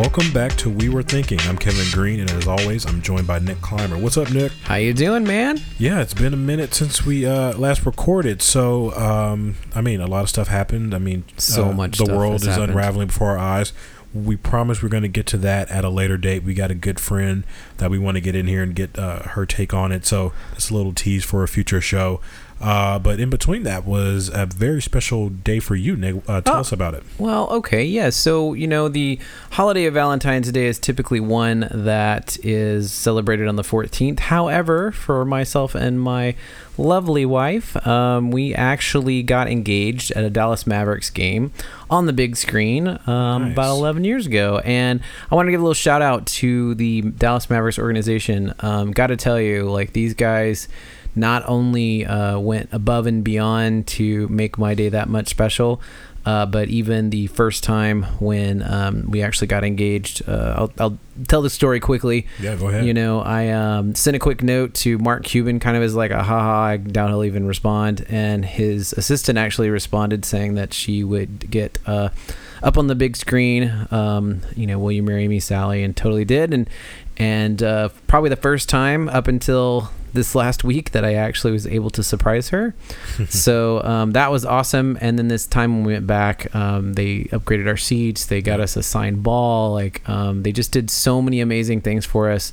Welcome back to We Were Thinking. I'm Kevin Green, and as always, I'm joined by Nic Clymer. What's up, Nic? How you doing, man? Yeah, it's been a minute since we uh, last recorded. So, um, I mean, a lot of stuff happened. I mean, So uh, much The world is happened. unraveling before our eyes. We promise we're going to get to that at a later date. We got a good friend that we want to get in here and get uh, her take on it. So, it's a little tease for a future show. Uh, but in between that was a very special day for you, Nic. Uh, tell Oh. us about it. Well, okay, yeah. So you know, the holiday of Valentine's Day is typically one that is celebrated on the 14th. However, for myself and my lovely wife, um, we actually got engaged at a Dallas Mavericks game on the big screen um, Nice. about 11 years ago. And I want to give a little shout out to the Dallas Mavericks organization. Um, Got to tell you, like these guys not only uh, went above and beyond to make my day that much special, uh, but even the first time when um, we actually got engaged, uh, I'll, I'll tell the story quickly. Yeah, go ahead. You know, I um, sent a quick note to Mark Cuban, kind of as like a haha, I doubt he'll even respond. And his assistant actually responded saying that she would get uh, up on the big screen, um, you know, Will You Marry Me, Sally? And totally did. And, and uh, probably the first time up until this last week that I actually was able to surprise her. so um, that was awesome. And then this time when we went back, um, they upgraded our seats. They got us a signed ball. Like um, they just did so many amazing things for us.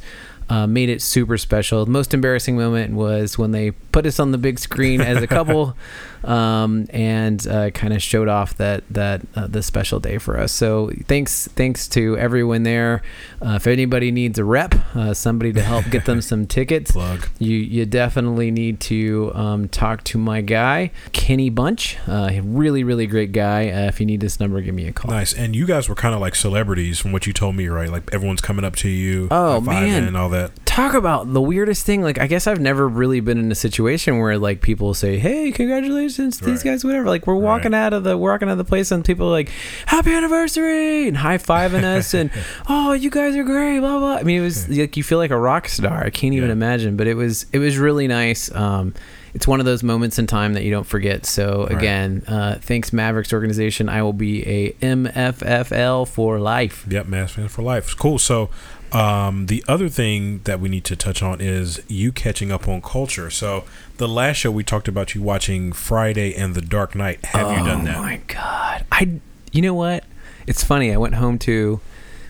Uh, made it super special. The most embarrassing moment was when they put us on the big screen as a couple, um, and uh, kind of showed off that that uh, the special day for us. So thanks thanks to everyone there. Uh, if anybody needs a rep, uh, somebody to help get them some tickets, Plug. you you definitely need to um, talk to my guy Kenny Bunch. Uh, really really great guy. Uh, if you need this number, give me a call. Nice. And you guys were kind of like celebrities from what you told me, right? Like everyone's coming up to you, Oh, man. and all that. Talk about the weirdest thing. Like I guess I've never really been in a situation where like people say, "Hey, congratulations to these guys," whatever. Like we're walking out of the we're walking out of the place and people are like, "Happy anniversary!" and high fiving us and, "Oh, you guys are great." Blah blah. I mean, it was like you feel like a rock star. I can't even Yeah. imagine, but it was it was really nice. Um, it's one of those moments in time that you don't forget. So Right. again, uh, thanks Mavericks organization. I will be a MFFL for life. Yep, Mavs Fans for Life. Cool. So, um, the other thing that we need to touch on is you catching up on culture. So, the last show we talked about you watching Friday and The Dark Knight. Have you done that? Oh my god! I, you know what? It's funny. I went home to,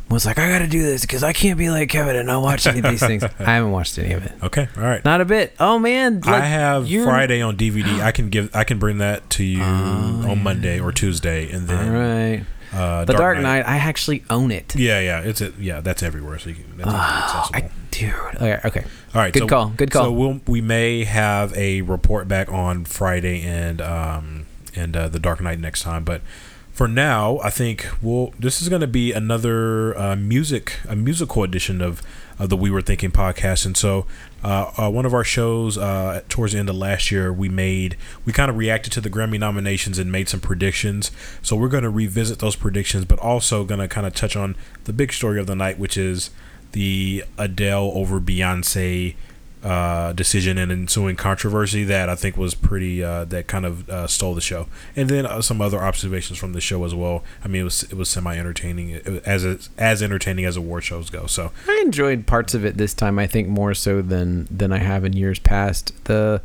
was like, I got to do this because I can't be like Kevin and not watch any of these things. I haven't watched any of it. Okay. All right. Not a bit. Oh man! I have you're- Friday on DVD. I can give. I can bring that to you on Monday or Tuesday, and Oh, then right. Uh, The Dark Knight. I actually own it. Yeah, yeah. It's a, yeah. That's everywhere. So you can. That's easily accessible. I, dude. Okay. Okay. All right. Good so, call, good call. So we'll, we may have a report back on Friday and um and uh, the Dark Knight next time, but for now, I think we'll. This is going to be another uh, music a musical edition of of the We Were Thinking podcast, and so. Uh, uh, one of our shows uh, towards the end of last year, we made we kind of reacted to the Grammy nominations and made some predictions. So we're going to revisit those predictions, but also going to kind of touch on the big story of the night, which is the Adele over Beyonce uh, decision and ensuing controversy that I think was pretty uh, that kind of uh, stole the show, and then uh, some other observations from the show as well. I mean, it was it was semi entertaining as as entertaining as award shows go. So I enjoyed parts of it this time. I think more so than than I have in years past. The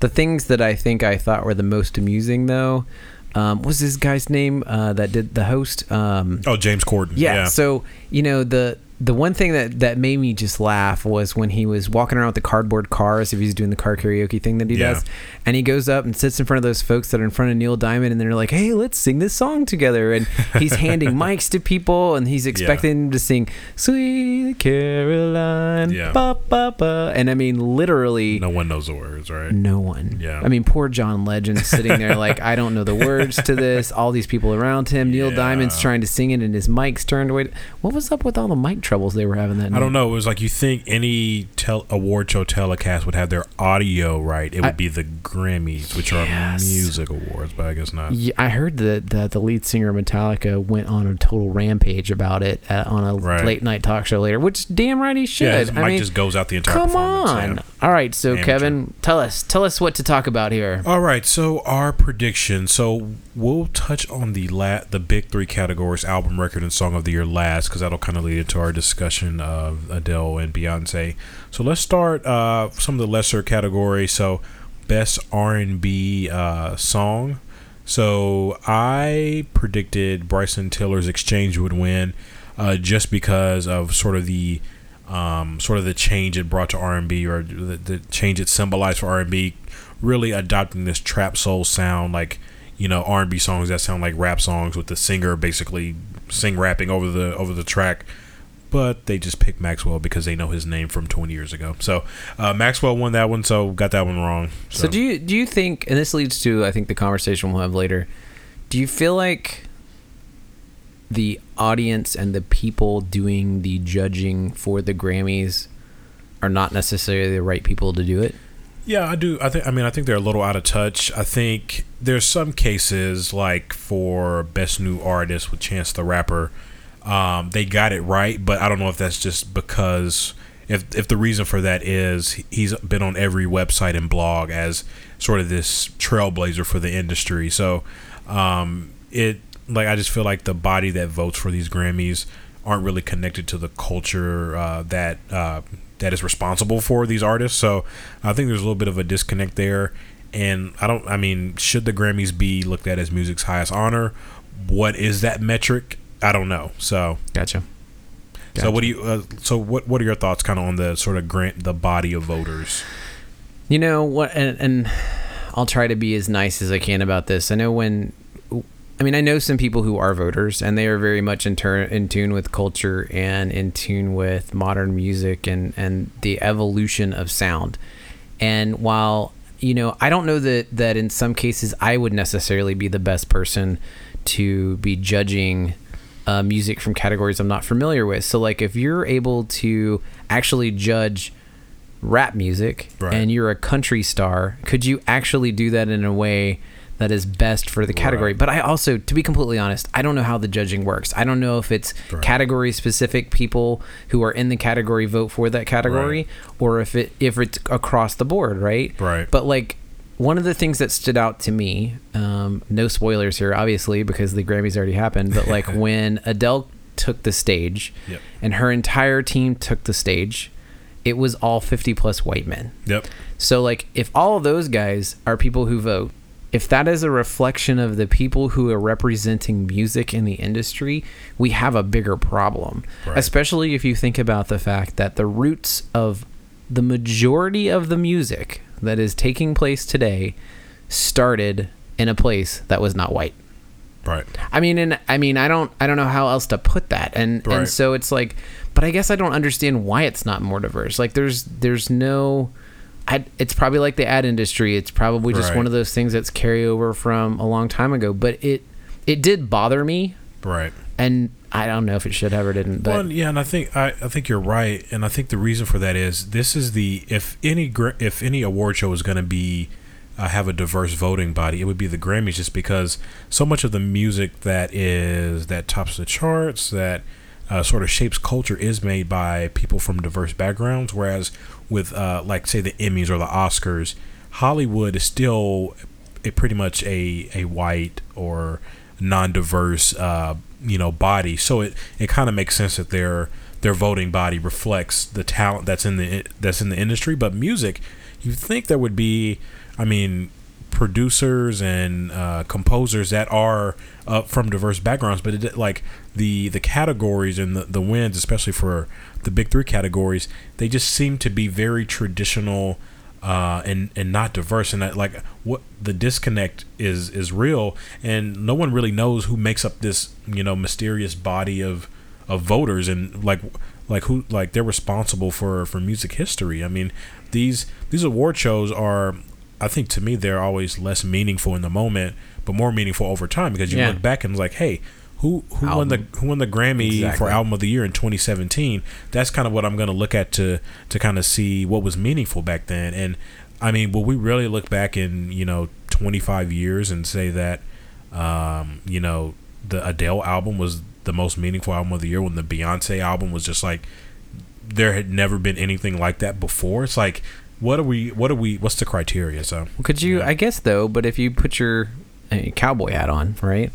the things that I think I thought were the most amusing though. Um, was this guy's name uh, that did the host? Um, oh, James Corden, yeah, So you know the the one thing that that made me just laugh was when he was walking around with the cardboard cars if he's doing the car karaoke thing that he Yeah. does, and he goes up and sits in front of those folks that are in front of Neil Diamond, and they're like, "Hey, let's sing this song together." And he's handing mics to people, and he's expecting them to sing "Sweet Caroline," Yeah. ba ba ba, and I mean literally. no one knows the words, right? No one. Yeah. I mean, poor John Legend sitting there like, I don't know the words to this. All these people around him. Neil Yeah. Diamond's trying to sing it, and his mic's turned away. What was up with all the mic troubles they were having that night? I don't know. It was like you think any tel- award show telecast would have their audio right. It would I- be the Grammys, which are music awards, but I guess not. Yeah, I heard that, that the lead singer of Metallica went on a total rampage about it uh on a Right. late night talk show later, which damn right he should. Yeah, his I mean, just goes out the entire come on. yeah. All right, so Amateur. Kevin, tell us tell us what to talk about here. All right, so our prediction. So we'll touch on the la- the big three categories: album, record, and song of the year last, because that'll kind of lead into our discussion of Adele and Beyonce. So let's start uh, some of the lesser categories. So best R and B uh, song. So I predicted Bryson Tiller's "Exchange" would win, uh, just because of sort of the um, sort of the change it brought to R&B or the, the change it symbolized for R&B, really adopting this trap soul sound, like you know R&B songs that sound like rap songs with the singer basically sing rapping over the over the track. But they just picked Maxwell because they know his name from 20 years ago. So uh, Maxwell won that one, so got that one wrong. So do you do you think and this leads to I think the conversation we'll have later. Do you feel like the audience and the people doing the judging for the Grammys are not necessarily the right people to do it? Yeah, I do. I think. I mean, I think they're a little out of touch. I think there's some cases like for best new artist with Chance the Rapper, um, they got it right, but I don't know if that's just because if if the reason for that is he's been on every website and blog as sort of this trailblazer for the industry. So um, it like I just feel like the body that votes for these Grammys aren't really connected to the culture uh, that uh, that is responsible for these artists. So I think there's a little bit of a disconnect there. And I don't. I mean, should the Grammys be looked at as music's highest honor? What is that metric? I don't know. So Gotcha. so what do you? Uh, so what? What are your thoughts, kind of, on the sort of grant the body of voters? You know what? And, and I'll try to be as nice as I can about this. I know when, I mean, I know some people who are voters, and they are very much in turn in tune with culture and in tune with modern music and and the evolution of sound. And while you know, I don't know that that in some cases I would necessarily be the best person to be judging uh, music from categories I'm not familiar with. So, like, if you're able to actually judge rap music Right. and you're a country star, could you actually do that in a way that is best for the category? Right. But I also, to be completely honest, I don't know how the judging works. I don't know if it's Right. category specific people who are in the category vote for that category Right. or if it if it's across the board, right? Right. But like one of the things that stood out to me, um, no spoilers here, obviously, because the Grammys already happened, but like when Adele took the stage Yep. and her entire team took the stage, it was all 50 plus white men. Yep. So, like, if all of those guys are people who vote, if that is a reflection of the people who are representing music in the industry, we have a bigger problem. Right. Especially if you think about the fact that the roots of the majority of the music that is taking place today started in a place that was not white. Right. I mean, and I mean, I don't, I don't know how else to put that, and Right. and so it's like, but I guess I don't understand why it's not more diverse. Like, there's, there's no, I, it's probably like the ad industry. It's probably just Right. one of those things that's carryover from a long time ago. But it, it did bother me, Right. and I don't know if it should have or didn't. But well, yeah, and I think I, I think you're right, and I think the reason for that is this is the if any if any award show is going to be uh, have a diverse voting body, it would be the Grammys, just because so much of the music that is that tops the charts that uh, sort of shapes culture is made by people from diverse backgrounds, whereas with uh, like say the Emmys or the Oscars, Hollywood is still a pretty much a a white or non-diverse uh, you know body. So it it kind of makes sense that their their voting body reflects the talent that's in the that's in the industry. But music you think there would be i mean producers and uh, composers that are uh, from diverse backgrounds but it, like the the categories and the, the wins especially for the big three categories they just seem to be very traditional uh, and and not diverse. And that like what the disconnect is is real. And no one really knows who makes up this you know mysterious body of of voters and like like who like they're responsible for for music history. I mean these these award shows are i think to me they're always less meaningful in the moment but more meaningful over time because you Yeah. look back and it's like hey who who won the who won the Grammy Exactly. for album of the year in 2017 that's kind of what I'm going to look at to to kind of see what was meaningful back then and I mean will we really look back in you know 25 years and say that um, you know the Adele album was the most meaningful album of the year when the Beyonce album was just like there had never been anything like that before it's like what are we? What are we? What's the criteria? So Could you? Yeah. I guess though, but if you put your uh, cowboy hat on, right,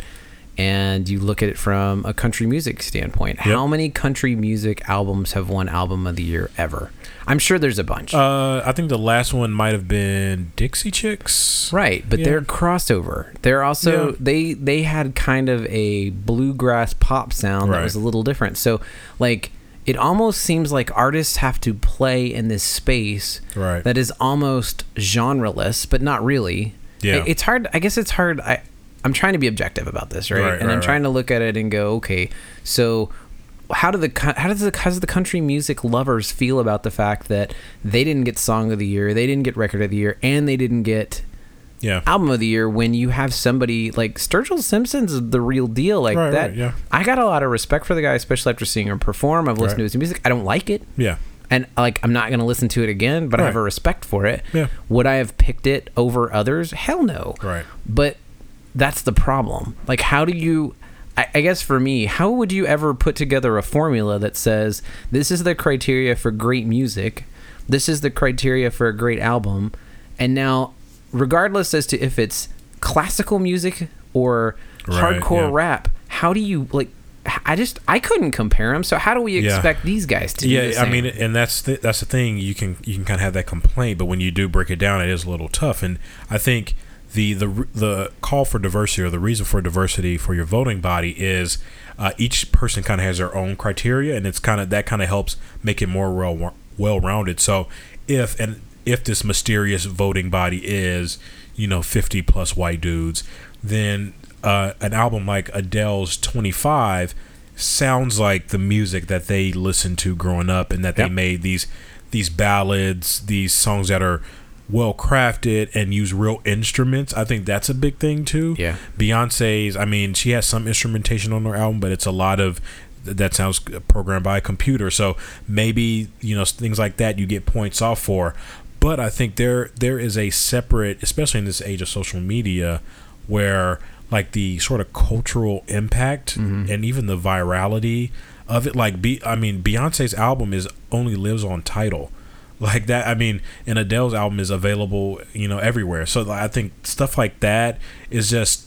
and you look at it from a country music standpoint, how many country music albums have won album of the year ever? I'm sure there's a bunch. uh, I think the last one might have been Dixie Chicks. Right, but Yeah. they're crossover. They're also Yeah. they they had kind of a bluegrass pop sound that was a little different. So like it almost seems like artists have to play in this space Right. that is almost genreless, but not really. Yeah. It's hard I guess it's hard I I'm trying to be objective about this, right? Right, and right, I'm right. trying to look at it and go, okay, so how do the how does the how does the country music lovers feel about the fact that they didn't get song of the year, they didn't get record of the year, and they didn't get Yeah. album of the year when you have somebody like Sturgill Simpson's the real deal like Right, that. right, yeah. I got a lot of respect for the guy, especially after seeing him perform. I've listened Right. to his music. I don't like it, Yeah. and like I'm not gonna listen to it again, but I have a respect for it. Yeah. Would I have picked it over others? Hell no. Right. But that's the problem. Like, how do you? I, I guess for me, how would you ever put together a formula that says this is the criteria for great music, this is the criteria for a great album, and now, regardless as to if it's classical music or Right, hardcore yeah. rap, how do you like? I just I couldn't compare them. So how do we Yeah. expect these guys to? yeah i mean and that's the, that's the thing you can you can kind of have that complaint but when you do break it down it is a little tough and i think the the the call for diversity or the reason for diversity for your voting body is uh, each person kind of has their own criteria and it's kind of that kind of helps make it more well well rounded so if and if this mysterious voting body is you know 50 plus white dudes then uh, an album like adele's 25 sounds like the music that they listened to growing up and that they made these these ballads these songs that are well crafted and use real instruments i think that's a big thing too. Yeah. beyonce's i mean she has some instrumentation on her album but it's a lot of that sounds programmed by a computer. So maybe you know things like that you get points off for. But i think there there is a separate especially in this age of social media where like the sort of cultural impact mm-hmm. and even the virality of it like be i mean beyonce's album is only lives on Tidal like that i mean and adele's album is available you know everywhere so i think stuff like that is just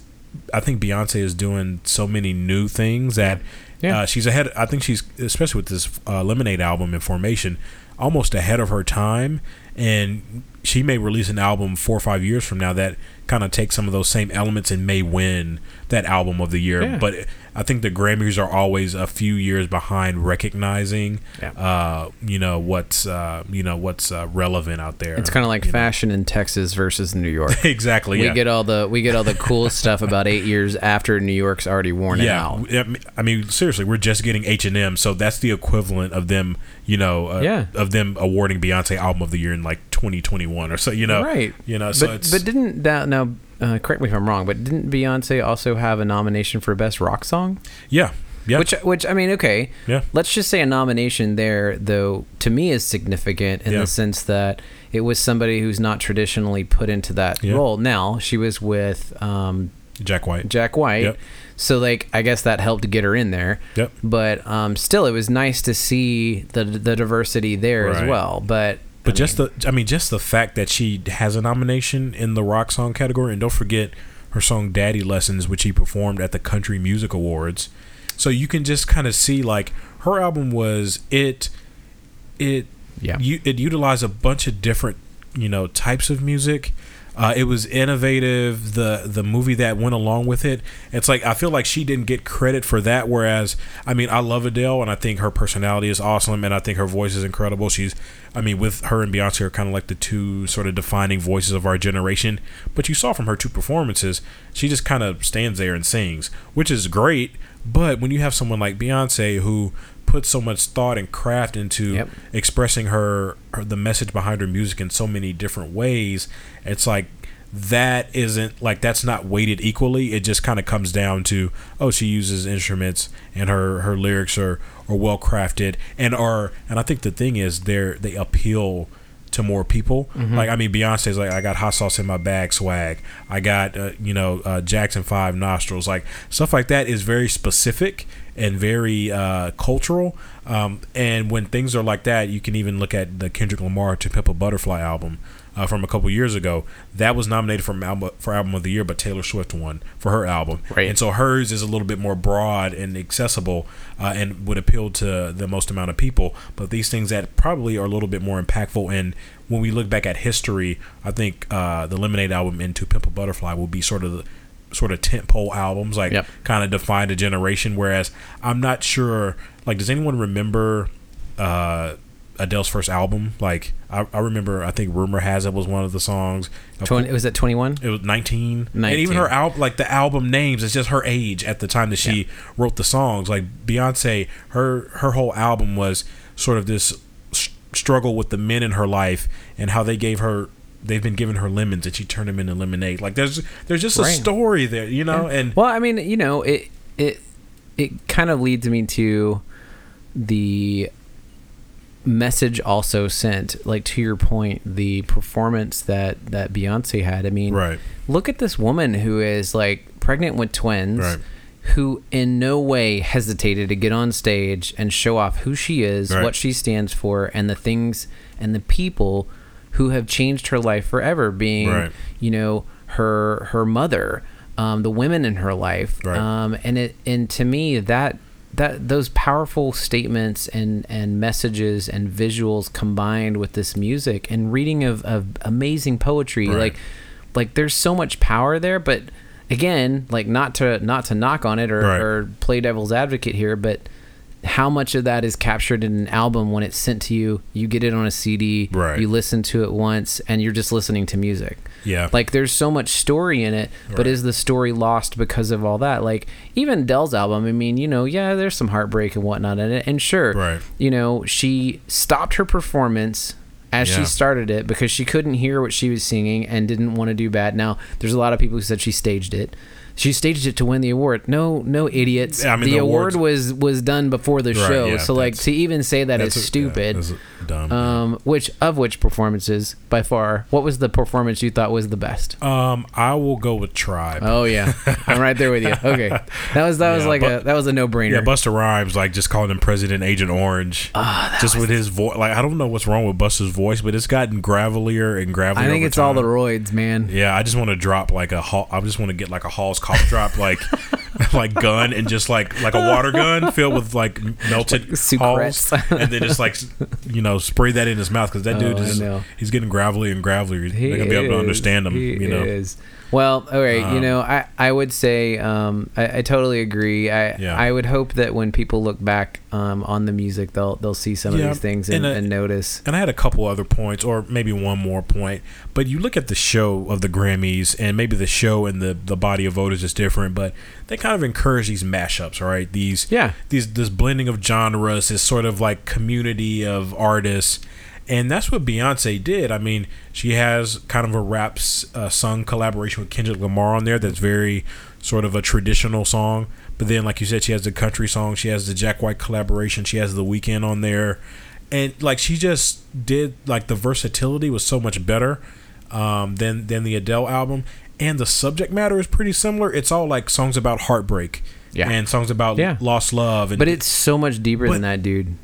i think beyonce is doing so many new things that Yeah. uh, she's ahead i think she's especially with this uh, lemonade album in formation almost ahead of her time and she may release an album four or five years from now that kind of takes some of those same elements and may win that album of the year Yeah. but i think the grammys are always a few years behind recognizing Yeah. uh, you know what's uh, you know what's uh, relevant out there it's kind of like you know. fashion in Texas versus New York. exactly we yeah. get all the we get all the cool stuff about eight years after New York's already worn it yeah, out. I mean- seriously, we're just getting H and M, so that's the equivalent of them, you know, uh, Yeah. of them awarding Beyonce Album of the Year in like 2021 or so, you know, right. You know, so but it's but didn't that now? Uh, correct me if I'm wrong, but didn't Beyonce also have a nomination for best rock song? yeah, yeah, Which which I mean, okay, yeah, let's just say a nomination there though to me is significant in Yeah. the sense that it was somebody who's not traditionally put into that Yeah. role. Now she was with um, Jack White. Jack White. Yep. So like I guess that helped get her in there. Yep. But um, still, it was nice to see the the diversity there as well. But But I just mean, the, I mean, just the fact that she has a nomination in the rock song category, and don't forget her song "Daddy Lessons," which she performed at the Country Music Awards. So you can just kind of see like her album was it, it Yeah. you, it utilized a bunch of different you know types of music. Uh, it was innovative. The the movie that went along with it. It's like I feel like she didn't get credit for that. Whereas I mean I love Adele and I think her personality is awesome and I think her voice is incredible. She's I mean with her and Beyonce are kind of like the two sort of defining voices of our generation. But you saw from her two performances, she just kind of stands there and sings, which is great. But when you have someone like Beyonce who puts so much thought and craft into Yep. expressing her, her the message behind her music in so many different ways it's like that isn't like that's not weighted equally it just kind of comes down to oh she uses instruments and her her lyrics are are well crafted and are and i think the thing is they're they appeal to more people. Like i mean beyonce's like i got hot sauce in my bag swag. I got uh, you know uh, jackson 5 nostrils. Like stuff like that is very specific and very uh, cultural. Um, and when things are like that, you can even look at the Kendrick Lamar "To Pimp a Butterfly" album uh, from a couple years ago. That was nominated for album, for album of the year, but Taylor Swift won for her album. Right. And so hers is a little bit more broad and accessible, uh, and would appeal to the most amount of people. But these things that probably are a little bit more impactful. And when we look back at history, I think uh, the Lemonade album and "To Pimp a Butterfly" will be sort of the sort of tentpole albums, like Yep. kind of defined a generation. Whereas I'm not sure, like, does anyone remember uh, Adele's first album? Like, I, I remember, I think "Rumor Has It" was one of the songs. Of 20, was that 21? it was 19. and even her album like the album names it's just her age at the time that she wrote the songs like beyonce her her whole album was sort of this s- struggle with the men in her life and how they gave her they've been giving her lemons and she turned them into lemonade like there's there's just a Right. story there you know and Well, I mean, you know, it it it kind of leads me to the message also sent like to your point the performance that that Beyonce had I mean right look at this woman who is like pregnant with twins Right. who in no way hesitated to get on stage and show off who she is Right. what she stands for and the things and the people who have changed her life forever being you know her her mother um, the women in her life Right. um, and it and to me that that those powerful statements and and messages and visuals combined with this music and reading of, of amazing poetry Right. like like there's so much power there but again like not to not to knock on it or, Right. or play devil's advocate here but how much of that is captured in an album when it's sent to you you get it on a cd Right. you listen to it once and you're just listening to music yeah like there's so much story in it, but Right. is the story lost because of all that? Like even Dell's album, I mean, you know, yeah, there's some heartbreak and whatnot in it, and sure, Right. you know, she stopped her performance as she started it because she couldn't hear what she was singing and didn't want to do bad. Now, there's a lot of people who said she staged it. She staged it to win the award. No, no idiots. Yeah, I mean, the, the award was was done before the Right, show. yeah, so like to even say that is a- stupid. yeah, dumb um, which of which performances by far? What was the performance you thought was the best? um i will go with tribe Oh yeah, I'm right there with you. Okay, that was that was like but- a that was a no brainer. Yeah, Busta Rhymes like just calling him President Agent Orange. Ah, just with his voice. Like I don't know what's wrong with Busta's voice, but it's gotten gravelier and gravelier. I think it's all the roids, man. Yeah, I just want to drop like a hall. I just want to get like a Hall's cough drop, like like gun, and just like like a water gun filled with like melted. Halls, and then just like you know spray that in his mouth because that dude Oh, is he's getting gravelly and gravelier. They're gonna be able to understand him. He you know, is. Well, all right. you Um, know, I, I would say um, I, I totally agree. I Yeah. I would hope that when people look back um, on the music, they'll they'll see some Yeah, of these things and, and, uh, and notice. And I had a couple other points, or maybe one more point. But you look at the show of the Grammys, and maybe the show and the, the body of voters is different, but they kind of encourage these mashups, right? These Yeah. these this blending of genres, this sort of like community of artists, and that's what Beyonce did. I mean, she has kind of a rap uh, sung collaboration with Kendrick Lamar on there that's very sort of a traditional song. But then, like you said, she has the country song. She has the Jack White collaboration. She has the Weeknd on there, and like she just did like the versatility was so much better um, than than the Adele album. And the subject matter is pretty similar. It's all like songs about heartbreak, Yeah. and songs about Yeah. lost love. And But it's so much deeper But- than that, dude.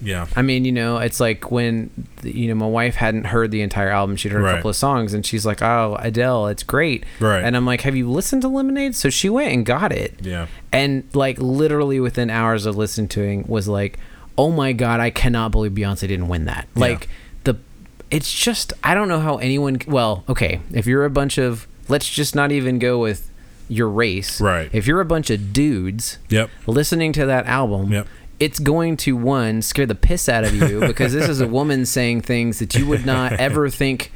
Yeah, I mean, you know, it's like when you know my wife hadn't heard the entire album; she'd heard a couple of songs, and she's like, "Oh, Adele, it's great." Right. And I'm like, "Have you listened to Lemonade?" So she went and got it, yeah. and like literally within hours of listening to it, was like, "Oh my god, I cannot believe Beyonce didn't win that!" Yeah. Like the, it's just I don't know how anyone. Well, okay, if you're a bunch of, let's just not even go with your race, Right. If you're a bunch of dudes, Yep. listening to that album, Yep. It's going to one scare the piss out of you because this is a woman saying things that you would not ever think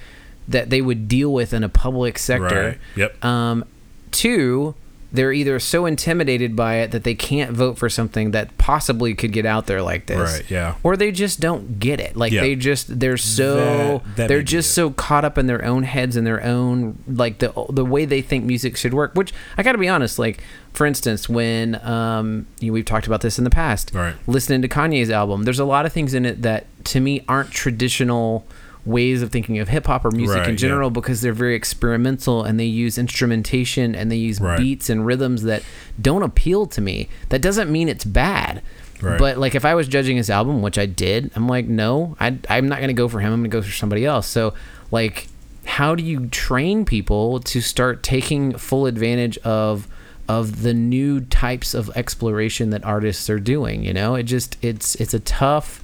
that they would deal with in a public sector. Right. Yep. Um, two, they're either so intimidated by it that they can't vote for something that possibly could get out there like this. Right, yeah. Or they just don't get it. Like Yeah. they just they're so That- that they're just so caught up in their own heads and their own like the the way they think music should work. Which I got to be honest, like for instance, when um you know, we've talked about this in the past, Right. listening to Kanye's album, there's a lot of things in it that to me aren't traditional ways of thinking of hip hop or music Right, in yeah. general because they're very experimental and they use instrumentation and they use Right. beats and rhythms that don't appeal to me. That doesn't mean it's bad. Right. But like if I was judging his album, which I did, I'm like, no, I, I'm not gonna go for him. I'm gonna go for somebody else. So like, how do you train people to start taking full advantage of of the new types of exploration that artists are doing? You know, it just it's it's a tough.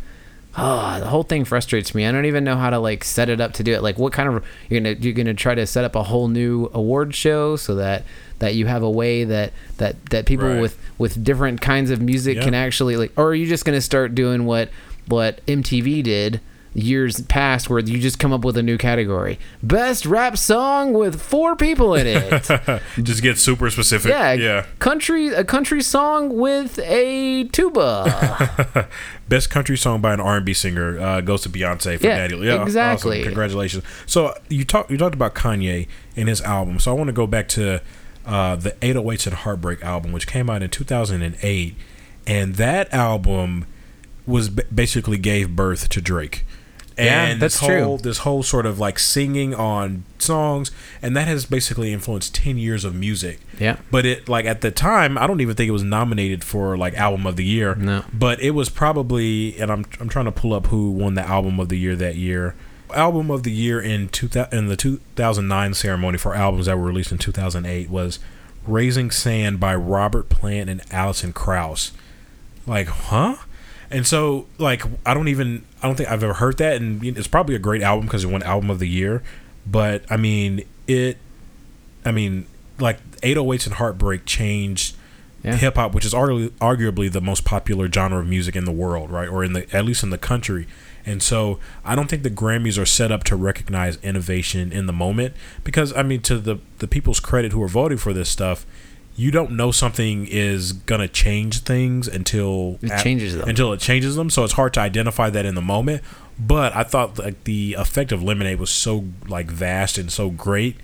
Oh, the whole thing frustrates me. I don't even know how to like set it up to do it. Like, what kind of you're gonna you're gonna try to set up a whole new award show so that that you have a way that that that people Right. with with different kinds of music Yeah. can actually like, or are you just gonna start doing what what MTV did years past, where you just come up with a new category, best rap song with four people in it. Just get super specific. yeah, Yeah. country a country song with a tuba. Best country song by an R and B singer uh, goes to Beyonce for Yeah, Daddy. Yeah, exactly. Awesome. Congratulations. So you talked you talked about Kanye and his album. So I want to go back to uh, the 808s and Heartbreak album, which came out in 2008, and that album was basically gave birth to Drake. Yeah, And that's this true. whole, This whole sort of like singing on songs, and that has basically influenced ten years of music. yeah. But it like at the time, I don't even think it was nominated for like album of the year. No. But it was probably, and I'm I'm trying to pull up who won the album of the year that year. Album of the year in two in the 2009 ceremony for albums that were released in 2008 was "Raising Sand" by Robert Plant and Alison Krauss. Like, huh? And so, like, I don't even, I don't think I've ever heard that, and it's probably a great album because it won album of the year. But I mean, it, I mean, like 808s and Heartbreak changed Yeah. hip hop, which is arguably, arguably the most popular genre of music in the world, right? Or in the at least in the country. And so I don't think the Grammys are set up to recognize innovation in the moment because I mean to the the people's credit who are voting for this stuff, you don't know something is gonna change things until It changes them. until it changes them. So it's hard to identify that in the moment. But I thought like the effect of Lemonade was so like vast and so great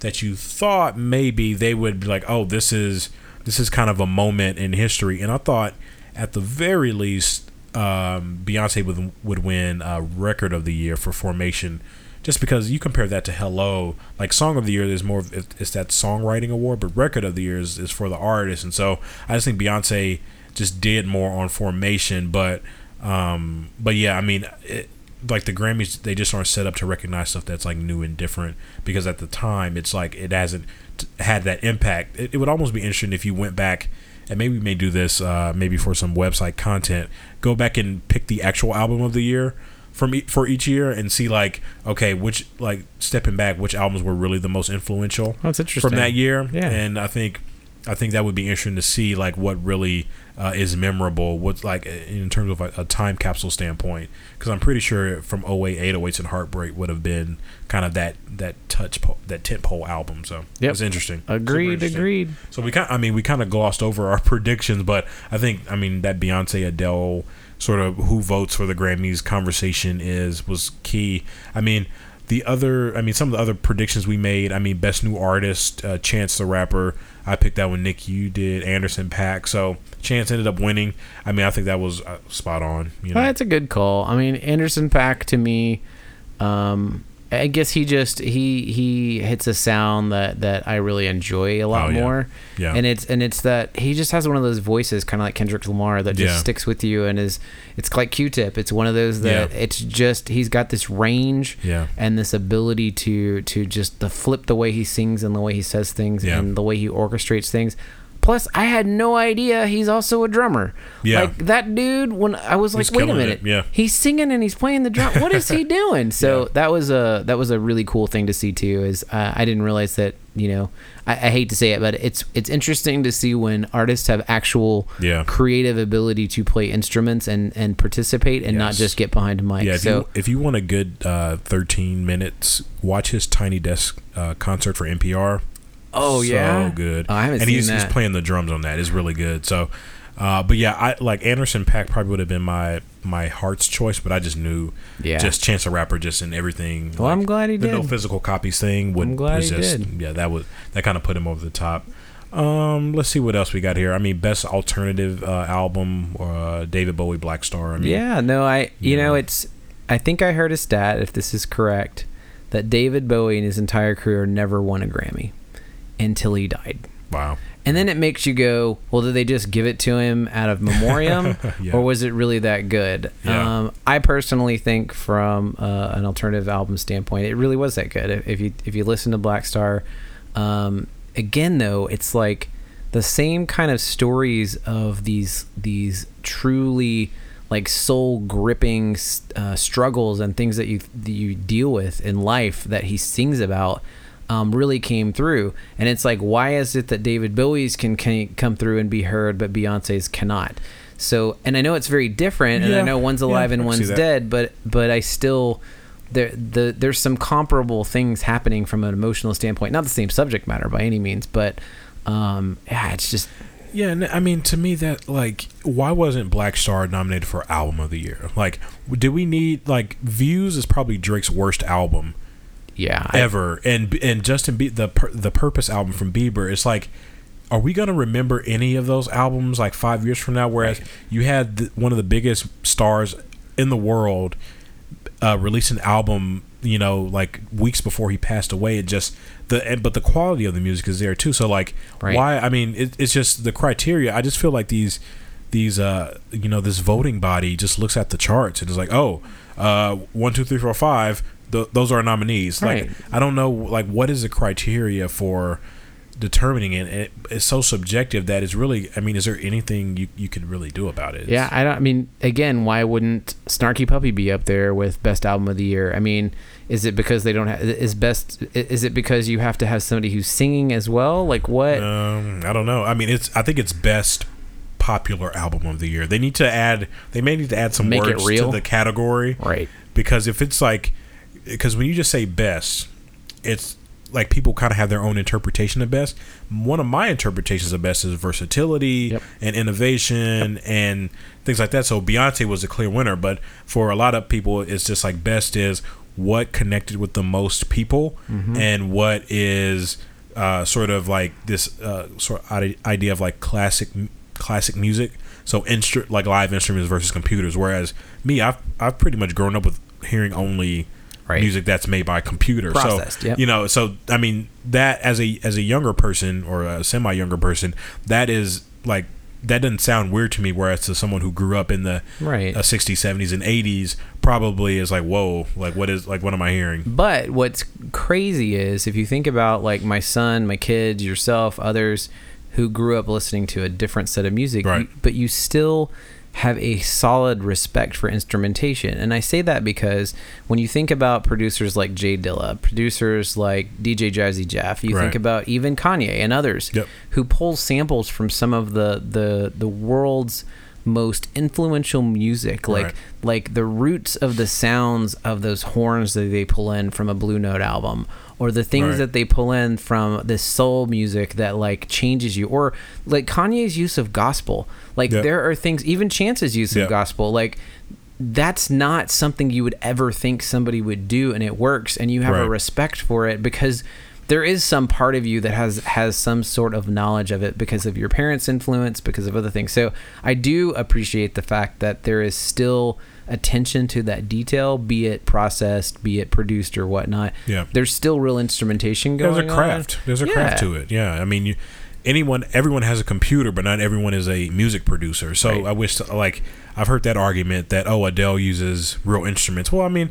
that you thought maybe they would be like, oh, this is this is kind of a moment in history. And I thought at the very least, um, Beyonce would would win uh, record of the year for Formation. Just because you compare that to Hello, like Song of the Year, there's more of it's that songwriting award, but Record of the Year is, is for the artist, and so I just think Beyonce just did more on Formation, but um, but yeah, I mean, it, like the Grammys, they just aren't set up to recognize stuff that's like new and different because at the time it's like it hasn't had that impact. It, it would almost be interesting if you went back and maybe we may do this uh, maybe for some website content. Go back and pick the actual album of the year from e- for each year and see like okay which like stepping back which albums were really the most influential That's interesting. from that year. Yeah. And I think I think that would be interesting to see like what really uh, is memorable. What's like in terms of a, a time capsule standpoint. Because I'm pretty sure from 08, 808s and Heartbreak would have been kind of that that touch po- that tent pole album. So Yep. it's interesting. Agreed. interesting. Agreed. So we kind I mean we kind of glossed over our predictions, but I think I mean that Beyonce Adele sort of who votes for the Grammys conversation is was key. I mean the other I mean some of the other predictions we made. I mean best new artist, uh, Chance the rapper. I picked that one. Nic, you did Anderson Paak. So Chance ended up winning. I mean I think that was uh, spot on. You know, Well, that's a good call. I mean, Anderson Paak to me, um, I guess he just he he hits a sound that that I really enjoy a lot Oh, yeah. more. Yeah. And it's and it's that he just has one of those voices, kind of like Kendrick Lamar, that just Yeah. sticks with you and is it's like Q-Tip. It's one of those that Yeah. it's just he's got this range Yeah. and this ability to to just the flip the way he sings and the way he says things and the way he orchestrates things. Plus, I had no idea he's also a drummer. Yeah. Like that dude, when I was like, He's wait a minute, it, yeah. he's singing and he's playing the drum. What is he doing? So Yeah. that was a that was a really cool thing to see too. Is uh, I didn't realize that you know I, I hate to say it, but it's it's interesting to see when artists have actual Yeah. creative ability to play instruments and and participate and not just get behind a mic. Yeah, if, so you, if you want a good uh, 13 minutes, watch his Tiny Desk uh, concert for NPR. Oh, yeah? so good. Oh, I haven't and seen he's, he's playing the drums on that. It's really good. So, uh, but yeah, I like Anderson Paak probably would have been my my heart's choice, but I just knew Yeah. just Chance the Rapper just in everything. Well, I'm glad he did. the no physical copies thing would I'm glad was he just did. yeah that was that kind of put him over the top. Um, let's see what else we got here. I mean, best alternative uh, album, uh, David Bowie, Blackstar. I mean, yeah, no, I you Yeah. know it's I think I heard a stat, if this is correct, that David Bowie in his entire career never won a Grammy until he died. Wow. And then it makes you go, well, did they just give it to him out of memoriam, Yeah. or was it really that good? Yeah. Um, I personally think, from uh, an alternative album standpoint, it really was that good. If you if you listen to Blackstar, um, again though, it's like the same kind of stories of these these truly like soul gripping uh, struggles and things that you that you deal with in life that he sings about um, really came through. And it's like, why is it that David Bowie's can, can come through and be heard, but Beyonce's cannot? So, and I know it's very different, and I know one's alive I and one's dead, but but I still there the there's some comparable things happening from an emotional standpoint. Not the same subject matter by any means, but um, yeah, it's just Yeah, and I mean to me that like why wasn't Blackstar nominated for album of the year? Like do we need like Views is probably Drake's worst album yeah, I- ever and and Justin Be- the the Purpose album from Bieber it's like are we going to remember any of those albums like 5 years from now whereas you had the, one of the biggest stars in the world uh, release an album, you know, like weeks before he passed away. It just the and, but the quality of the music is there too. So like, Right. why? I mean, it, it's just the criteria. I just feel like these these uh you know this voting body just looks at the charts and is like, oh, uh, one, two, three, four, five. Th- those are nominees. Right. Like, I don't know, like, what is the criteria for determining it? it? It's so subjective that it's really. I mean, is there anything you you could really do about it? Yeah, I don't. I mean, again, why wouldn't Snarky Puppy be up there with best album of the year? I mean, is it because they don't have? Is best? Is it because you have to have somebody who's singing as well? Like what? Um, I don't know. I mean, it's. I think it's best popular album of the year. They need to add. They may need to add some Make words to the category right. because if it's like, because when you just say best, it's like people kind of have their own interpretation of best. One of my interpretations of best is versatility Yep. and innovation and things like that. So Beyonce was a clear winner, but for a lot of people, it's just like best is what connected with the most people Mm-hmm. and what is uh, sort of like this uh, sort of idea of like classic classic music. So instru- like live instruments versus computers. Whereas me, I've I've pretty much grown up with hearing only Right. music that's made by a computer. Processed, so yep. you know, so I mean that as a as a younger person or a semi younger person, that is like that doesn't sound weird to me. Whereas to someone who grew up in the Right. uh, 60s, 70s, and 80s, probably is like, whoa, like what is like what am I hearing? But what's crazy is if you think about like my son, my kids, yourself, others who grew up listening to a different set of music, Right. you- but you still have a solid respect for instrumentation. And I say that because when you think about producers like J Dilla, producers like DJ Jazzy Jeff, you Right. think about even Kanye and others Yep. who pull samples from some of the the the world's most influential music like Right. like the roots of the sounds of those horns that they pull in from a blue note album or the things Right. that they pull in from this soul music that like changes you or like Kanye's use of gospel like there are things even Chance's use Yeah. of gospel like that's not something you would ever think somebody would do and it works and you have a respect for it because there is some part of you that has has some sort of knowledge of it because of your parents influence because of other things so i do appreciate the fact that there is still attention to that detail be it processed be it produced or whatnot Yeah. there's still real instrumentation going There's a on. craft. There's a craft to it. Yeah, I mean, you, anyone, everyone has a computer, but not everyone is a music producer. So Right. I wish, like, I've heard that argument that oh, Adele uses real instruments. Well, I mean,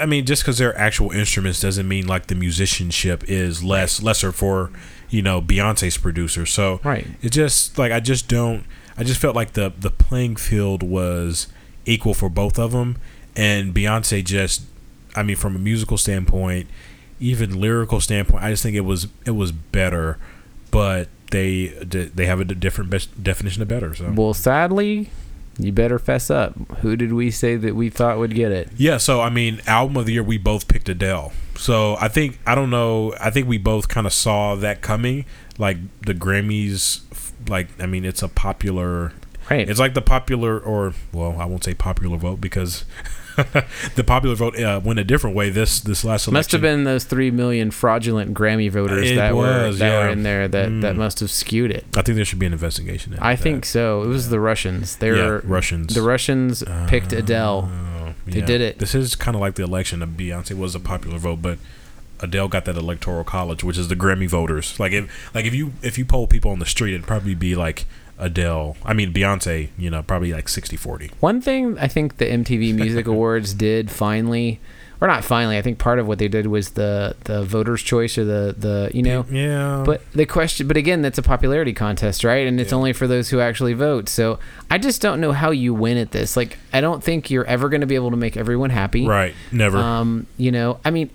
I mean, just because they're actual instruments doesn't mean like the musicianship is less lesser for you know Beyonce's producer. So Right. it just like I just don't. I just felt like the the playing field was equal for both of them, and Beyonce just, I mean, from a musical standpoint, even lyrical standpoint, I just think it was it was better, but they they have a different best definition of better. So well sadly you better fess up who did we say that we thought would get it yeah, so I mean, album of the year, we both picked Adele. So I think I don't know. I think we both kind of saw that coming. Like the Grammys, like I mean, it's a popular right It's like the popular, or well, I won't say popular vote because the popular vote uh, went a different way this this last election. Must have been those three million fraudulent Grammy voters It that were was, that were in there that, that Mm. must have skewed it. I think there should be an investigation. I that. think so. It was the Russians. They yeah, were Russians. the Russians picked Adele, Oh. They Yeah. did it. This is kind of like the election of Beyonce was a popular vote, but Adele got that electoral college, which is the Grammy voters. Like if like if you if you poll people on the street, it'd probably be like Adele. I mean Beyonce. You know, probably like 60-40. One thing I think the MTV Music Awards did finally, or not finally, I think part of what they did was the the voters' choice or the the you know. Yeah. But the question, but again, that's a popularity contest, right? And it's Yeah. only for those who actually vote. So I just don't know how you win at this. Like, I don't think you're ever going to be able to make everyone happy. right. Never. Um, you know, I mean,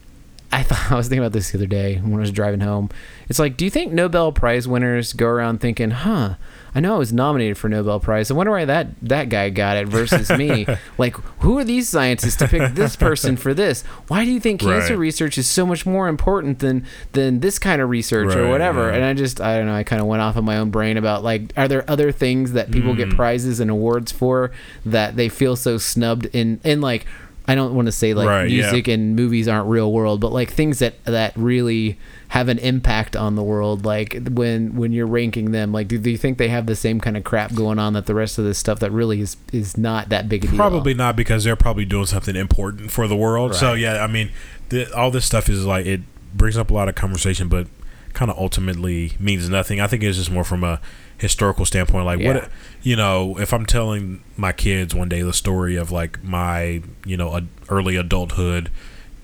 I thought I was thinking about this the other day when I was driving home. It's like, do you think Nobel Prize winners go around thinking, "Huh, I know I was nominated for Nobel Prize. I wonder why that that guy got it versus me. like, who are these scientists to pick this person for this? Why do you think cancer Right. research is so much more important than than this kind of research or whatever?" yeah. And I just, I don't know. I kind of went off in my own brain about like, are there other things that people get Mm. prizes and awards for that they feel so snubbed in in like. I don't want to say like Right, yeah. music and movies aren't real world, but like things that that really have an impact on the world. Like when when you're ranking them, like do, do you think they have the same kind of crap going on that the rest of this stuff that really is is not that big a deal? Probably not because they're probably doing something important for the world. So yeah, I mean, the, all this stuff is like it brings up a lot of conversation, but kind of ultimately means nothing. I think it's just more from a historical standpoint. Like Yeah. what you know, if I'm telling my kids one day the story of like my you know ad- early adulthood,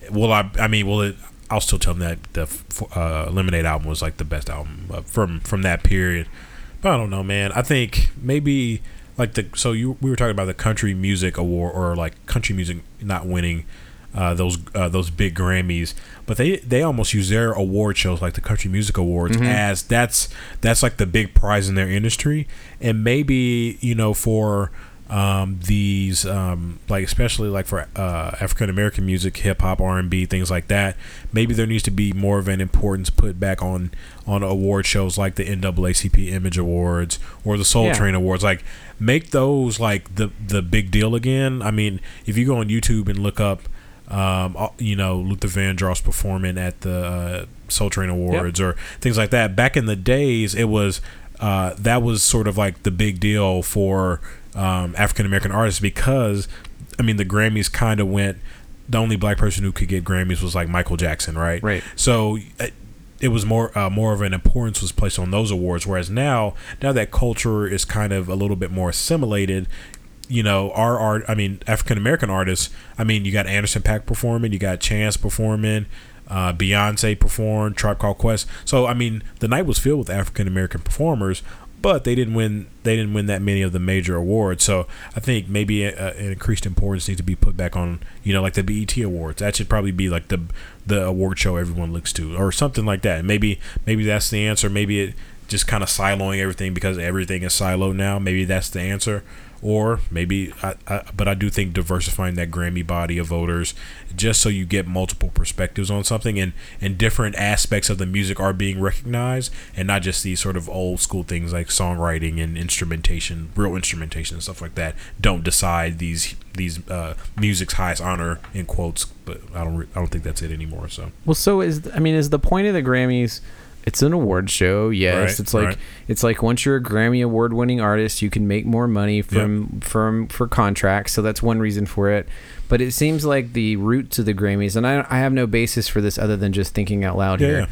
will I? I mean, will it? I'll still tell them that the uh, Lemonade album was like the best album uh, from from that period. But I don't know, man. I think maybe like the so you we were talking about the country music award or like country music not winning uh, those uh, those big Grammys, but they they almost use their award shows like the Country Music Awards as that's that's like the big prize in their industry, and maybe you know for um, these um, like especially like for uh, African American music, hip hop, R and B, things like that. Maybe there needs to be more of an importance put back on on award shows like the NAACP Image Awards or the Soul Yeah. Train Awards. Like make those like the the big deal again. I mean, if you go on YouTube and look up. Um, uh, you know Luther Vandross performing at the uh, Soul Train Awards or things like that. Back in the days, it was uh, that was sort of like the big deal for um, African American artists because I mean the Grammys kind of went. The only black person who could get Grammys was like Michael Jackson, right? Right. So uh, it was more uh, more of an importance was placed on those awards. Whereas now, now that culture is kind of a little bit more assimilated, you know, our art. I mean, African American artists. I mean, you got Anderson Paak performing, you got Chance performing, uh, Beyonce performed, Tribe Called Quest. So I mean, the night was filled with African American performers, but they didn't win. They didn't win that many of the major awards. So I think maybe a, an increased importance needs to be put back on, you know, like the BET awards. That should probably be like the the award show everyone looks to, or something like that. Maybe maybe that's the answer. Maybe it just kind of siloing everything because everything is siloed now. Maybe that's the answer. Or maybe, I, I, but I do think diversifying that Grammy body of voters, just so you get multiple perspectives on something, and and different aspects of the music are being recognized, and not just these sort of old school things like songwriting and instrumentation, real instrumentation and stuff like that. Don't decide these these uh, music's highest honor in quotes, but I don't I don't think that's it anymore. So Well, so is I mean, is the point of the Grammys? It's an award show, yes. Right, it's like right. it's like once you're a Grammy award winning artist, you can make more money from from for contracts. So that's one reason for it. But it seems like the root to the Grammys, and I, I have no basis for this other than just thinking out loud Yeah, here,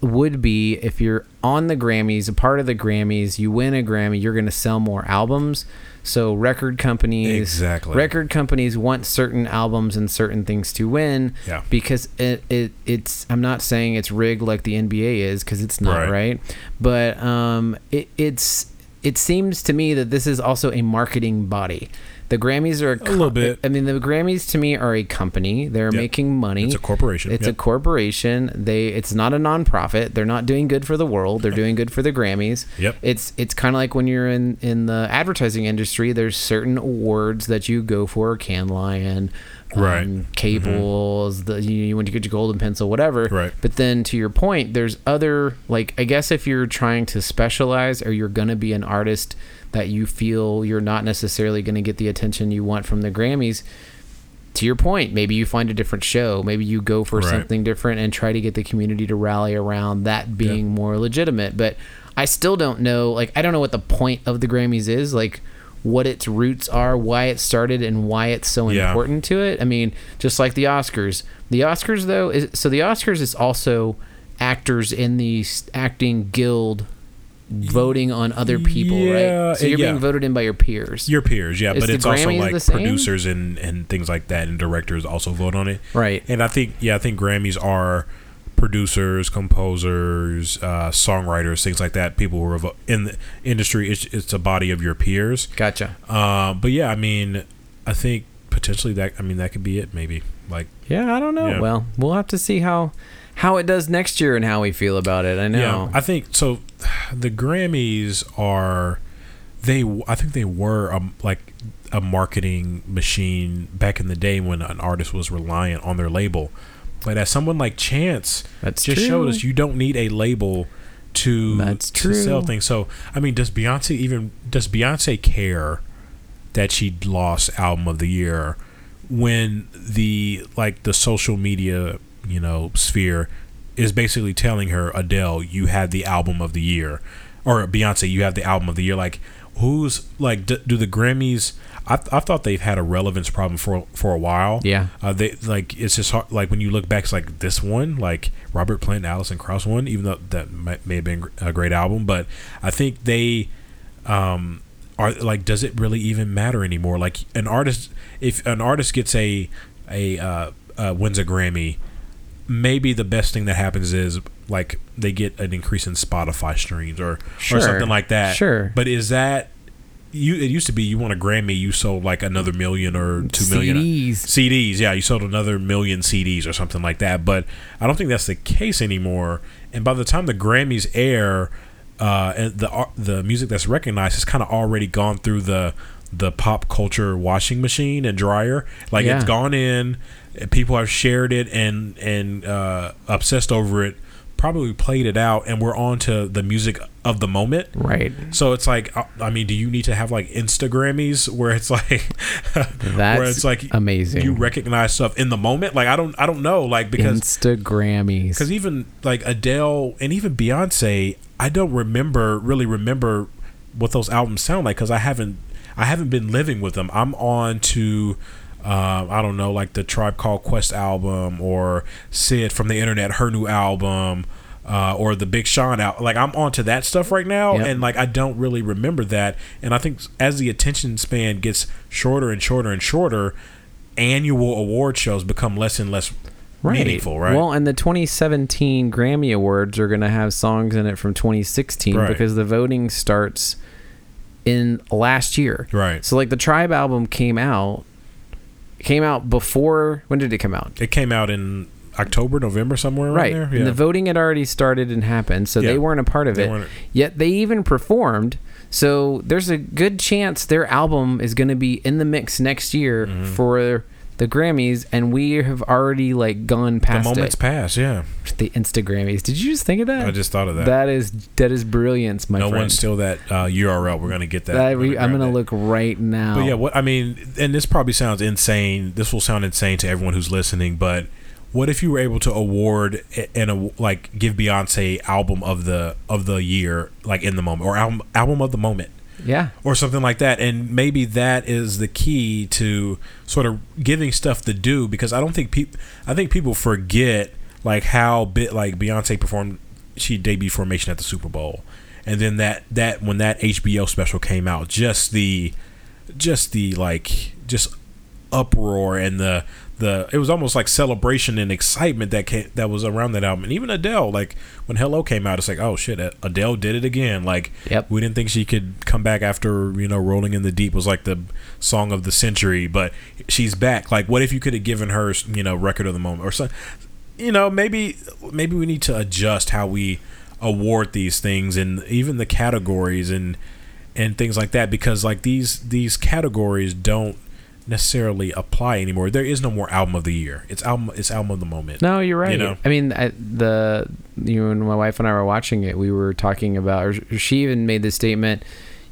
would be if you're on the Grammys, a part of the Grammys, you win a Grammy, you're going to sell more albums. So record companies, Exactly. record companies want certain albums and certain things to win Yeah. because it, it it's I'm not saying it's rigged like the NBA is because it's not Right. right, but um it, it's it seems to me that this is also a marketing body. The Grammys are a, A little bit. I mean, the Grammys to me are a company. They're Yep. making money. it's a corporation. It's Yep. a corporation. They it's not a nonprofit. They're not doing good for the world. They're doing good for the Grammys. Yep. It's it's kind of like when you're in in the advertising industry. There's certain awards that you go for. Cannes Lion, um, Right. Mm-hmm. Cables. The you, you when you get your golden pencil, whatever. Right. But then to your point, there's other like I guess if you're trying to specialize or you're gonna be an artist that you feel you're not necessarily going to get the attention you want from the Grammys, to your point, maybe you find a different show. Maybe you go for Right. something different and try to get the community to rally around that being more legitimate. But I still don't know. Like, I don't know what the point of the Grammys is. Like, what its roots are, why it started, and why it's so Yeah. important to it. I mean, just like the Oscars. The Oscars, though, is so the Oscars is also actors in the acting guild voting on other people, Yeah, right? So you're yeah. being voted in by your peers, Your peers, yeah, Is but it's also like producers and and things like that, and directors also vote on it. right? And I think, yeah, I think Grammys are producers, composers, uh, songwriters, things like that. People who are in the industry. It's, it's a body of your peers. Gotcha. Uh, but yeah, I mean, I think potentially that. I mean, that could be it. Maybe like Yeah, I don't know. Yeah. Well, we'll have to see how how it does next year and how we feel about it. I know. Yeah, I think so. The Grammys are they. I think they were um, like a marketing machine back in the day when an artist was reliant on their label. But as someone like Chance That's just true. showed us, you don't need a label to That's to sell things. So I mean, does Beyonce even does Beyonce care that she lost album of the year when the like the social media you know sphere is basically telling her Adele you had the album of the year or Beyonce you have the album of the year like who's like d- do the Grammys I, I thought they've had a relevance problem for for a while Yeah. uh, they like it's just hard, like when you look back, it's like this one, like Robert Plant, Alison Krauss one, even though that might, may have been a great album, but I think they um, are like, does it really even matter anymore? Like an artist, if an artist gets a a uh, uh, wins a Grammy, maybe the best thing that happens is like they get an increase in Spotify streams or Sure. or something like that. Sure. but is that you? It used to be you want a Grammy, you sold like another million or two million. CDs. CDs, yeah, you sold another million CDs or something like that. But I don't think that's the case anymore. And by the time the Grammys air, uh, and the ar- the music that's recognized has kind of already gone through the the pop culture washing machine and dryer. Like Yeah. it's gone in, people have shared it and and uh, obsessed over it. Probably played it out, and we're on to the music of the moment. Right. So it's like, I mean, do you need to have like Instagrammys where it's like, That's where it's like amazing. you recognize stuff in the moment? Like I don't, I don't know, like because Instagrammys. because even like Adele and even Beyonce, I don't remember really remember what those albums sound like because I haven't, I haven't been living with them. I'm on to. Uh, I don't know, like the Tribe Called Quest album, or Syd from the Internet, her new album, uh, or the Big Sean out. Like I'm onto that stuff right now, Yep. and like I don't really remember that. And I think as the attention span gets shorter and shorter and shorter, annual award shows become less and less meaningful, right? Well, and the 2017 Grammy Awards are going to have songs in it from 2016 Right. because the voting starts in last year. right. So, like, the Tribe album came out, came out before. When did it come out? It came out in October, November, somewhere Right. there. And the voting had already started and happened, so Yeah. they weren't a part of They it. weren't- Yet they even performed. So there's a good chance their album is going to be in the mix next year Mm-hmm. for the Grammys, and we have already like gone past the moment's it. passed. Yeah, The Insta Grammys. Did you just think of that? I just thought of that. that is that is brilliance, my no friend. No one steal that uh, URL. We're gonna get that. That we, I'm gonna that. look right now. But yeah, what I mean, and this probably sounds insane. This will sound insane to everyone who's listening, but what if you were able to award and a, like give Beyonce album of the of the year, like in the moment, or album album of the moment, yeah, or something like that? And maybe that is the key to sort of giving stuff the due, because I don't think people, I think people forget like how bit like Beyonce performed. She debuted Formation at the Super Bowl, and then that that when that HBO special came out, just the just the like just uproar and the the it was almost like celebration and excitement that came, that was around that album. And even Adele like when Hello came out it's like oh shit Adele did it again. Like Yep. we didn't think she could come back after you know Rolling in the Deep was like the song of the century but she's back. Like what if you could have given her you know record of the moment or something you know maybe maybe we need to adjust how we award these things and even the categories and and things like that because like these these categories don't necessarily apply anymore. There is no more album of the year. It's album it's album of the moment. No, you're right. You know? I mean, I, the you and my wife and I were watching it, we were talking about. Or she even made the statement.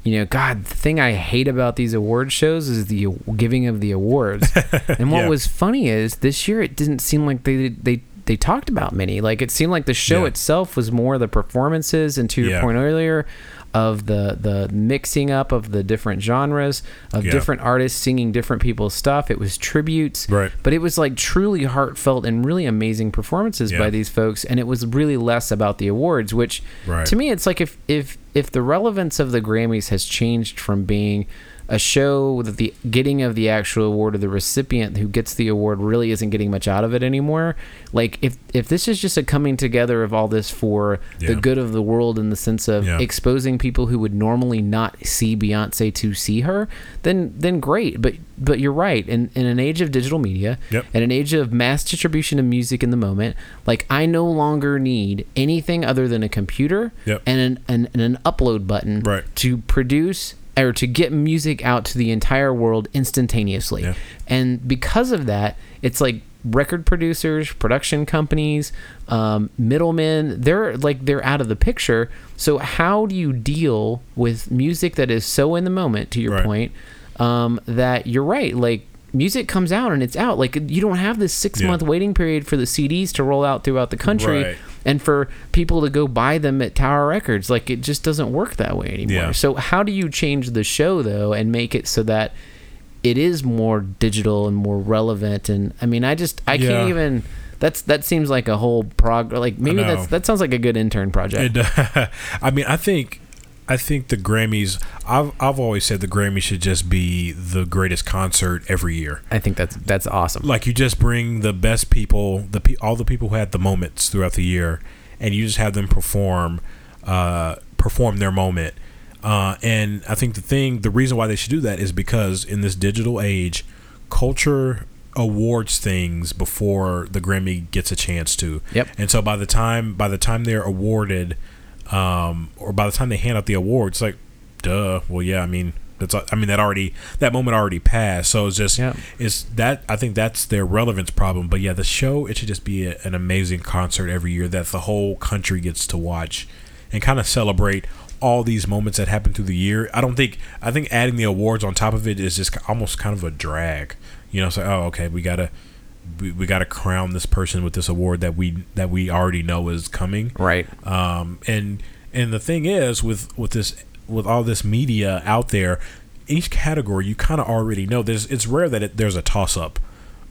You know, God, the thing I hate about these award shows is the giving of the awards. and what Yeah. was funny is this year it didn't seem like they they they talked about many. Like it seemed like the show Yeah. itself was more the performances. And to your Yeah. point earlier, of the the mixing up of the different genres of Yeah. different artists singing different people's stuff. It was tributes, Right. But it was like truly heartfelt and really amazing performances Yeah. by these folks, and it was really less about the awards. Which Right. to me, it's like if if if the relevance of the Grammys has changed from being a show that the getting of the actual award or the recipient who gets the award really isn't getting much out of it anymore. Like if if this is just a coming together of all this for the good of the world in the sense of Yeah. exposing people who would normally not see Beyonce to see her, then then great. But but you're right. In in an age of digital media, Yep. in an age of mass distribution of music in the moment, like I no longer need anything other than a computer Yep. and an, an and an upload button Right. to produce or to get music out to the entire world instantaneously. Yeah. And because of that, it's like record producers, production companies, um, middlemen, they're like they're out of the picture. So how do you deal with music that is so in the moment to your Right. point um, that you're right, like music comes out and it's out. Like you don't have this 6 Yeah. month waiting period for the CDs to roll out throughout the country Right. and for people to go buy them at Tower Records. Like it just doesn't work that way anymore. Yeah. So how do you change the show though and make it so that it is more digital and more relevant? And I mean, I just I Yeah. can't even. That's that seems like a whole prog. Like maybe that's that sounds like a good intern project. It, I mean, I think, I think the Grammys. I've I've always said the Grammys should just be the greatest concert every year. I think that's that's awesome. Like you just bring the best people, the pe- all the people who had the moments throughout the year, and you just have them perform, uh, perform their moment. Uh, and I think the thing, the reason why they should do that is because in this digital age, culture awards things before the Grammy gets a chance to. Yep. And so by the time by the time they're awarded, um, or by the time they hand out the awards, like, duh. Well, yeah. I mean, that's. I mean, that already that moment already passed. So it's just Yeah. it's that. I think that's their relevance problem. But yeah, the show it should just be a, an amazing concert every year that the whole country gets to watch and kind of celebrate all these moments that happen through the year. I don't think. I think adding the awards on top of it is just almost kind of a drag. You know, it's like, oh, okay, we gotta. We, we got to crown this person with this award that we that we already know is coming. Right. um, and and the thing is with with this with all this media out there each category you kind of already know. There's it's rare that it, there's a toss up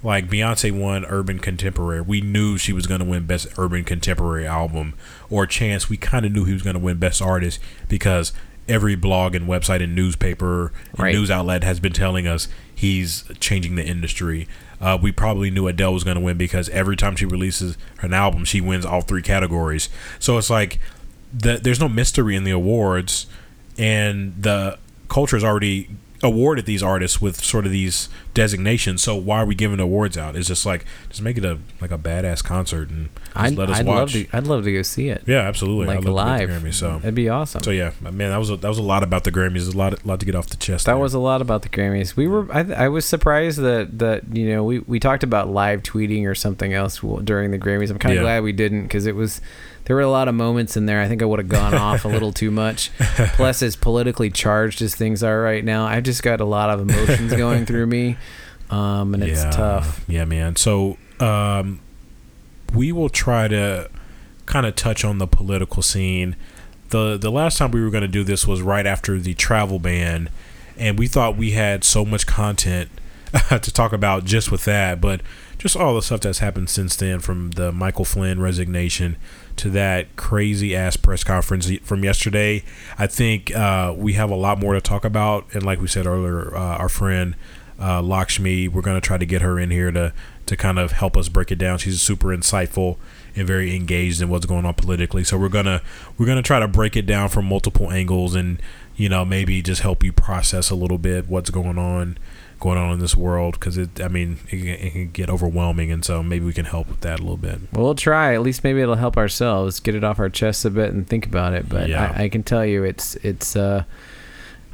like Beyonce won urban contemporary. We knew she was going to win best urban contemporary album. Or Chance we kind of knew he was going to win best artist because every blog and website and newspaper and Right. news outlet has been telling us he's changing the industry uh, we probably knew Adele was going to win because every time she releases an album, she wins all three categories. So it's like the, there's no mystery in the awards, and the culture is already awarded these artists with sort of these designations. So why are we giving awards out? It's just like just make it a like a badass concert and just I'd, let us I'd love watch. to. I'd love to go see it. yeah, absolutely. like I'd love live. go to the Grammys, so That'd be awesome. so yeah, man, that was a, that was a lot about the Grammys. A lot lot to get off the chest. That there. was a lot about the Grammys. We were, I, I was surprised that that you know we, we talked about live tweeting or something else during the Grammys. I'm kind of Yeah. glad we didn't because it was there were a lot of moments in there. I think I would have gone off a little too much. Plus, as politically charged as things are right now, I've just got a lot of emotions going through me, um, and it's yeah, tough. Yeah, man. So um, we will try to kind of touch on the political scene. the The last time we were going to do this was right after the travel ban, and we thought we had so much content to talk about just with that, but just all the stuff that's happened since then, from the Michael Flynn resignation to that crazy ass press conference from yesterday. I think uh, we have a lot more to talk about, and like we said earlier, uh, our friend uh, Lakshmi, we're to try to get her in here to to kind of help us break it down. She's super insightful and very engaged in what's going on politically. So we're gonna we're gonna try to break it down from multiple angles and you know maybe just help you process a little bit what's going on going on in this world because it I mean it, can- it can get overwhelming and so maybe we can help with that a little bit. Well, we'll try. At least maybe it'll help ourselves get it off our chests a bit and think about it. But Yeah. I, I can tell you, it's it's. Uh,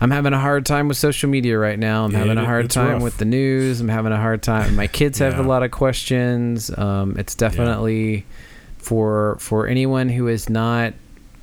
I'm having a hard time with social media right now. I'm Yeah, having a hard time rough. with the news. I'm having a hard time. My kids have a lot of questions. Um, it's definitely for for anyone who is not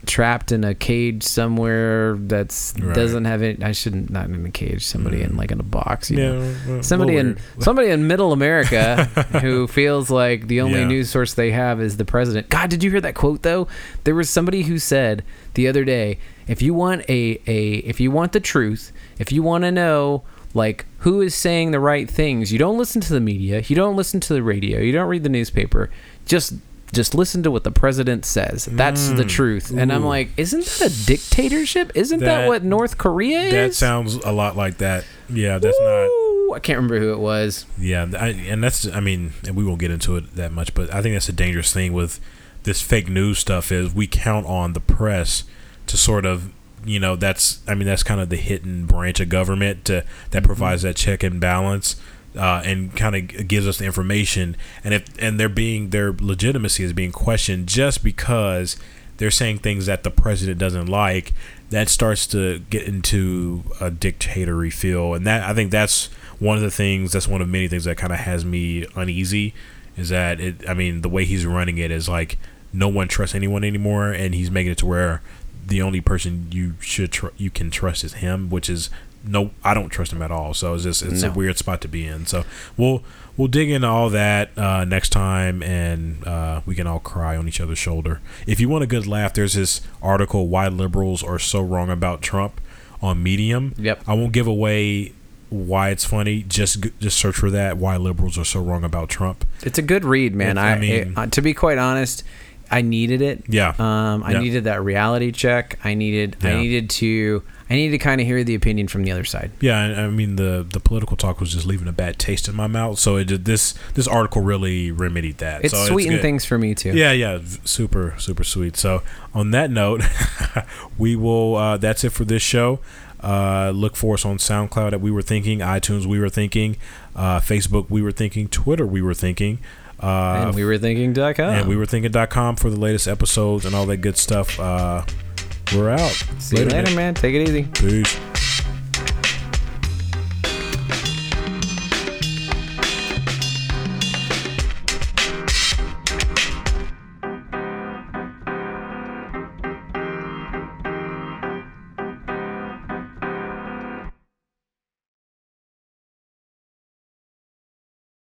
trapped in a cage somewhere that's Right. doesn't have it. I shouldn't not in a cage. Somebody in Mm. like in a box. You know? Well, Somebody in somebody in Middle America who feels like the only Yeah. news source they have is the president. God, did you hear that quote though? There was somebody who said the other day, if you want a a if you want the truth, if you want to know like who is saying the right things, you don't listen to the media, you don't listen to the radio, you don't read the newspaper. Just just listen to what the president says. That's the Mm. truth. And I'm like, isn't that a dictatorship? Isn't that, That- what North Korea is? that sounds a lot like that. Yeah, that's not. I can't remember who it was. Yeah, I, and that's I mean, and we won't get into it that much, but I think that's a dangerous thing with this fake news stuff is we count on the press to sort of you know that's I mean that's kind of the hidden branch of government to, that provides that check and balance. Uh, and kind of gives us the information, and if and they're being their legitimacy is being questioned just because they're saying things that the president doesn't like, that starts to get into a dictatory feel, and that I think that's one of the things. That's one of many things that kind of has me uneasy. Is that it? I mean, the way he's running it is like no one trusts anyone anymore, and he's making it to where the only person you should tr- you can trust is him, which is no, I don't trust him at all. So it's just it's No. a weird spot to be in. So we'll we'll dig into all that uh, next time, and uh, we can all cry on each other's shoulder. If you want a good laugh, there's this article "Why Liberals Are So Wrong About Trump" on Medium. Yep. I won't give away why it's funny. Just just search for that. Why liberals are so wrong about Trump. It's a good read, man. It's- I, I mean- uh, to be quite honest, I needed it. Yeah. Um, I Yeah. needed that reality check. I needed. I needed to. I needed to kind of hear the opinion from the other side. Yeah, and I mean the the political talk was just leaving a bad taste in my mouth. So it did, this this article really remedied that. It's so sweetened good. things for me too. Yeah, yeah, super super sweet. So on that note, we will. Uh, that's it for this show. Uh, look for us on SoundCloud at We Were Thinking, iTunes We Were Thinking, uh, Facebook We Were Thinking, Twitter We Were Thinking. Uh, And we were thinking.com. and we were thinking.com for the latest episodes and all that good stuff. Uh, we're out. See you later, man. Take it easy. Peace.